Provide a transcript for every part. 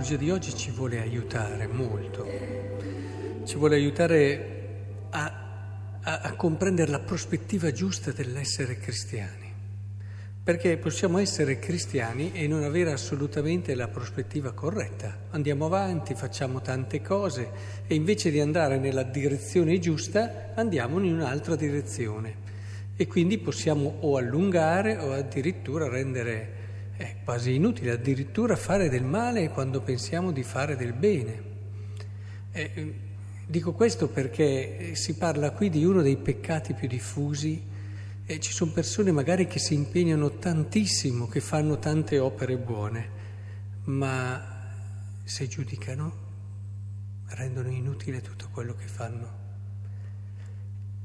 liturgia di oggi ci vuole aiutare molto, ci vuole aiutare a, a, a comprendere la prospettiva giusta dell'essere cristiani. Perché possiamo essere cristiani e non avere assolutamente la prospettiva corretta. Andiamo avanti, facciamo tante cose e invece di andare nella direzione giusta andiamo in un'altra direzione. E quindi possiamo o allungare o addirittura rendere è quasi inutile, addirittura fare del male quando pensiamo di fare del bene. Eh, dico questo perché si parla qui di uno dei peccati più diffusi e ci sono persone magari che si impegnano tantissimo, che fanno tante opere buone, ma se giudicano rendono inutile tutto quello che fanno.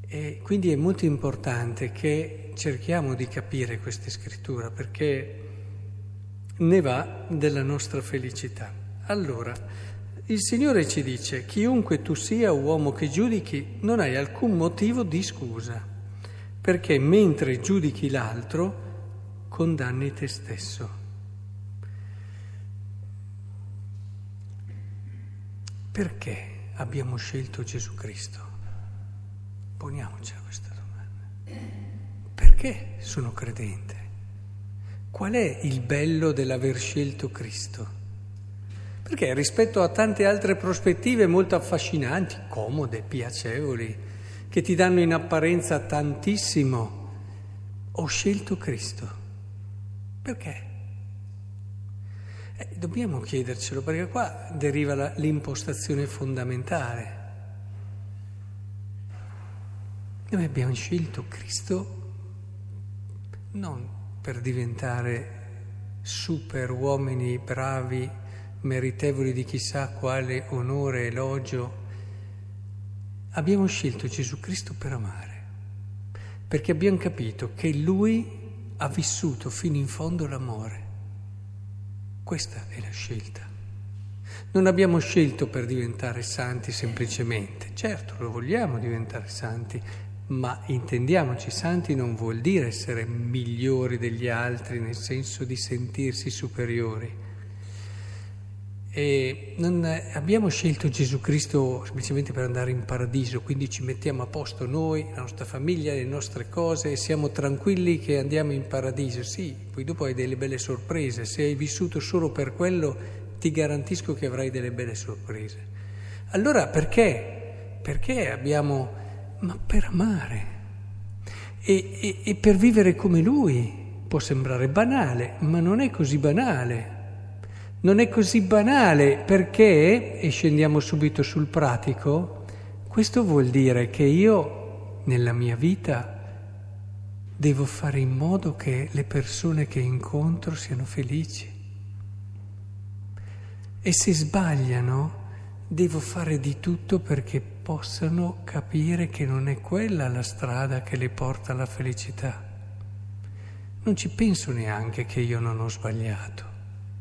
E quindi è molto importante che cerchiamo di capire questa scrittura perché ne va della nostra felicità. Allora, il Signore ci dice, chiunque tu sia uomo che giudichi, non hai alcun motivo di scusa perché mentre giudichi l'altro condanni te stesso. Perché abbiamo scelto Gesù Cristo? Poniamoci questa domanda. Perché sono credente? Qual è il bello dell'aver scelto Cristo? Perché rispetto a tante altre prospettive molto affascinanti, comode, piacevoli, che ti danno in apparenza tantissimo, ho scelto Cristo. Perché? Eh, dobbiamo chiedercelo perché qua deriva la, l'impostazione fondamentale. Noi abbiamo scelto Cristo non per diventare super uomini bravi, meritevoli di chissà quale onore, e elogio, abbiamo scelto Gesù Cristo per amare, perché abbiamo capito che Lui ha vissuto fino in fondo l'amore. Questa è la scelta. Non abbiamo scelto per diventare santi semplicemente, certo lo vogliamo diventare santi, ma intendiamoci, santi non vuol dire essere migliori degli altri nel senso di sentirsi superiori abbiamo scelto Gesù Cristo semplicemente per andare in paradiso, quindi ci mettiamo a posto noi, la nostra famiglia, le nostre cose e siamo tranquilli che andiamo in paradiso. Sì, poi dopo hai delle belle sorprese. Se hai vissuto solo per quello, ti garantisco che avrai delle belle sorprese. Allora perché? Perché abbiamo... ma per amare e, e, e per vivere come Lui. Può sembrare banale, ma non è così banale non è così banale perché, e scendiamo subito sul pratico, questo vuol dire che io nella mia vita devo fare in modo che le persone che incontro siano felici. E se sbagliano, devo fare di tutto perché possano capire che non è quella la strada che le porta alla felicità. Non ci penso neanche che io non ho sbagliato.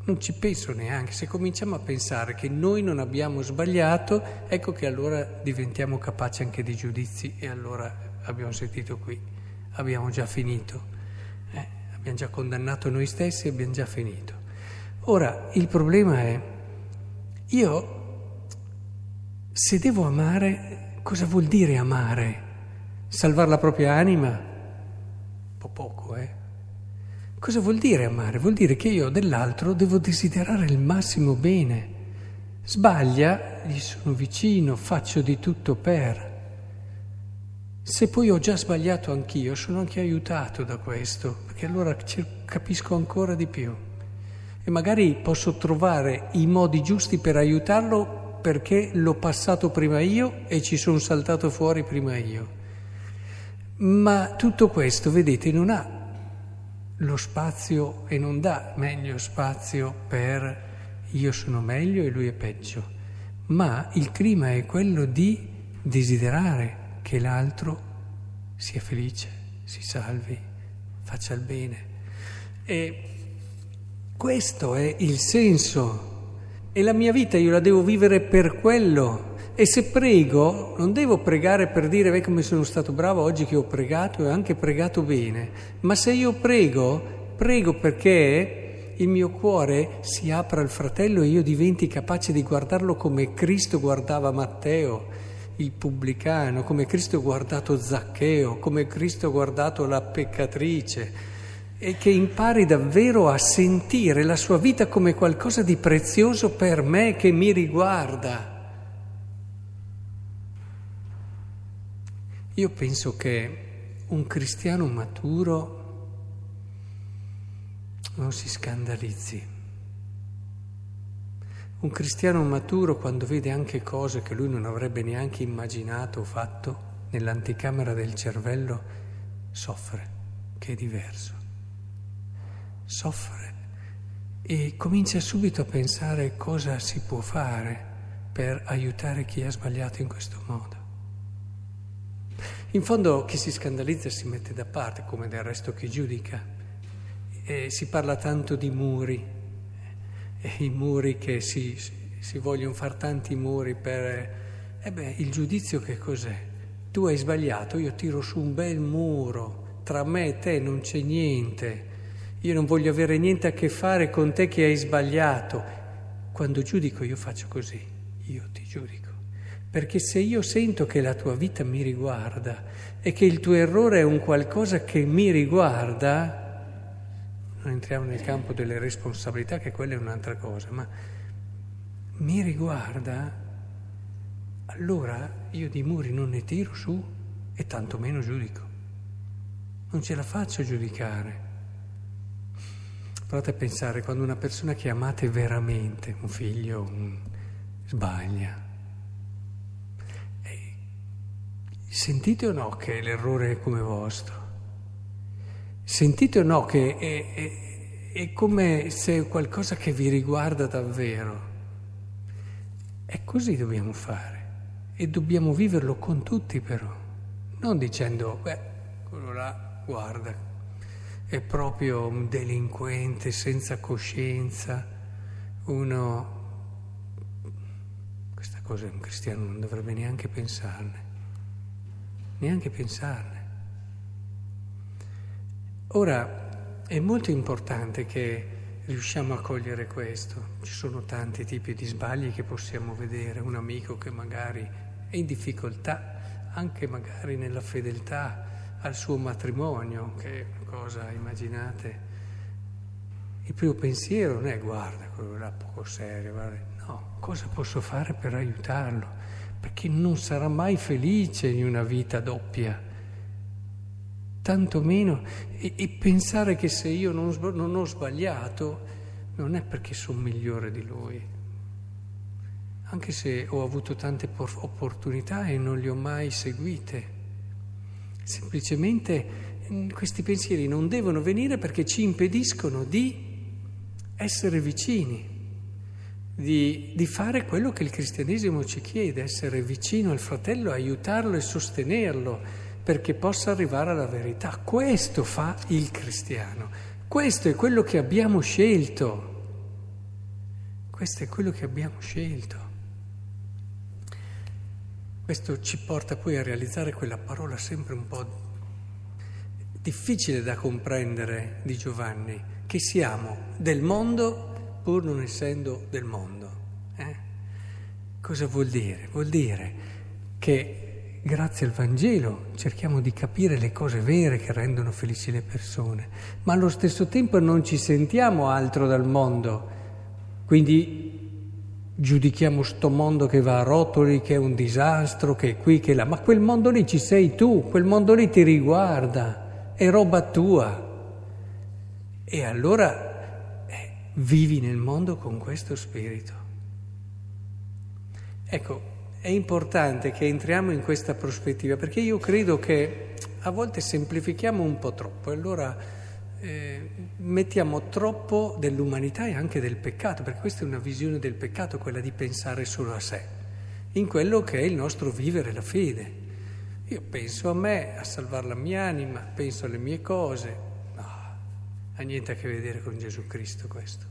Non ci penso neanche, se cominciamo a pensare che noi non abbiamo sbagliato, ecco che allora diventiamo capaci anche di giudizi e allora abbiamo sentito qui, abbiamo già finito, eh? abbiamo già condannato noi stessi e abbiamo già finito. Ora, il problema è, io, se devo amare, cosa vuol dire amare? Salvare la propria anima? Un po' poco, eh? Cosa vuol dire amare? Vuol dire che io dell'altro devo desiderare il massimo bene. Sbaglia, gli sono vicino, faccio di tutto per. Se poi ho già sbagliato anch'io, sono anche aiutato da questo, perché allora capisco ancora di più. E magari posso trovare i modi giusti per aiutarlo perché l'ho passato prima io e ci sono saltato fuori prima io. Ma tutto questo, vedete, non ha lo spazio e non dà meglio spazio per io sono meglio e lui è peggio, ma il clima è quello di desiderare che l'altro sia felice, si salvi, faccia il bene. E questo è il senso e la mia vita io la devo vivere per quello. E se prego, non devo pregare per dire, beh, come sono stato bravo oggi che ho pregato e anche pregato bene, ma se io prego, prego perché il mio cuore si apra al fratello e io diventi capace di guardarlo come Cristo guardava Matteo, il pubblicano, come Cristo ha guardato Zaccheo, come Cristo ha guardato la peccatrice e che impari davvero a sentire la sua vita come qualcosa di prezioso per me che mi riguarda. Io penso che un cristiano maturo non si scandalizzi. Un cristiano maturo quando vede anche cose che lui non avrebbe neanche immaginato o fatto nell'anticamera del cervello, soffre, che è diverso. Soffre e comincia subito a pensare cosa si può fare per aiutare chi ha sbagliato in questo modo. In fondo chi si scandalizza si mette da parte, come del resto chi giudica eh, si parla tanto di muri, eh, i muri che si, si vogliono fare tanti muri per... Eh beh, il giudizio che cos'è? Tu hai sbagliato, io tiro su un bel muro, tra me e te non c'è niente, io non voglio avere niente a che fare con te che hai sbagliato. Quando giudico io faccio così, io ti giudico. Perché se io sento che la tua vita mi riguarda e che il tuo errore è un qualcosa che mi riguarda, non entriamo nel campo delle responsabilità, che quella è un'altra cosa, ma mi riguarda, allora io di muri non ne tiro su e tantomeno giudico. Non ce la faccio giudicare. Provate a pensare quando una persona che amate veramente, un figlio, un... sbaglia. E... Sentite o no che l'errore è come vostro? Sentite o no che è, è, è come se è qualcosa che vi riguarda davvero. E così dobbiamo fare e dobbiamo viverlo con tutti però, non dicendo, beh, quello là, guarda, è proprio un delinquente senza coscienza, uno... Questa cosa un cristiano non dovrebbe neanche pensarne, neanche pensarne. Ora, è molto importante che riusciamo a cogliere questo. Ci sono tanti tipi di sbagli che possiamo vedere. Un amico che magari è in difficoltà, anche magari nella fedeltà al suo matrimonio, che è una cosa, immaginate. Il primo pensiero non è guarda, quello là poco serio, guarda. no, cosa posso fare per aiutarlo? Perché non sarà mai felice in una vita doppia tanto meno, e, e pensare che se io non, non ho sbagliato non è perché sono migliore di lui, anche se ho avuto tante por- opportunità e non le ho mai seguite. Semplicemente mm, questi pensieri non devono venire perché ci impediscono di essere vicini, di, di, fare quello che il cristianesimo ci chiede, essere vicino al fratello, aiutarlo e sostenerlo perché possa arrivare alla verità. Questo fa il cristiano, questo è quello che abbiamo scelto, questo è quello che abbiamo scelto. Questo ci porta poi a realizzare quella parola sempre un po' difficile da comprendere di Giovanni, che siamo del mondo pur non essendo del mondo. Eh? Cosa vuol dire? Vuol dire che grazie al Vangelo cerchiamo di capire le cose vere che rendono felici le persone, ma allo stesso tempo non ci sentiamo altro dal mondo, quindi giudichiamo sto mondo che va a rotoli, che è un disastro, che è qui, che è là, ma quel mondo lì ci sei tu, quel mondo lì ti riguarda, è roba tua. E allora eh, vivi nel mondo con questo spirito. Ecco, è importante che entriamo in questa prospettiva perché io credo che a volte semplifichiamo un po' troppo e allora eh, mettiamo troppo dell'umanità e anche del peccato, perché questa è una visione del peccato, quella di pensare solo a sé, in quello che è il nostro vivere la fede. Io penso a me, a salvare la mia anima, penso alle mie cose, no, ha niente a che vedere con Gesù Cristo questo.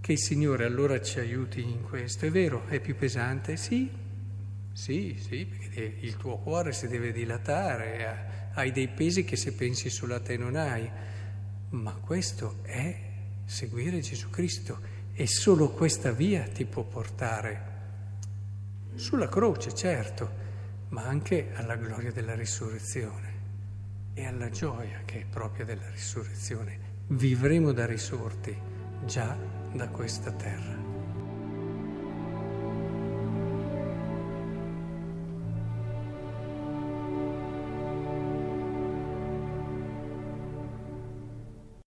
Che il Signore allora ci aiuti in questo. È vero, è più pesante? Sì, sì, sì, perché il tuo cuore si deve dilatare, hai dei pesi che se pensi solo a te non hai. Ma questo è seguire Gesù Cristo e solo questa via ti può portare sulla croce, certo, ma anche alla gloria della risurrezione e alla gioia che è propria della risurrezione. Vivremo da risorti già da questa terra.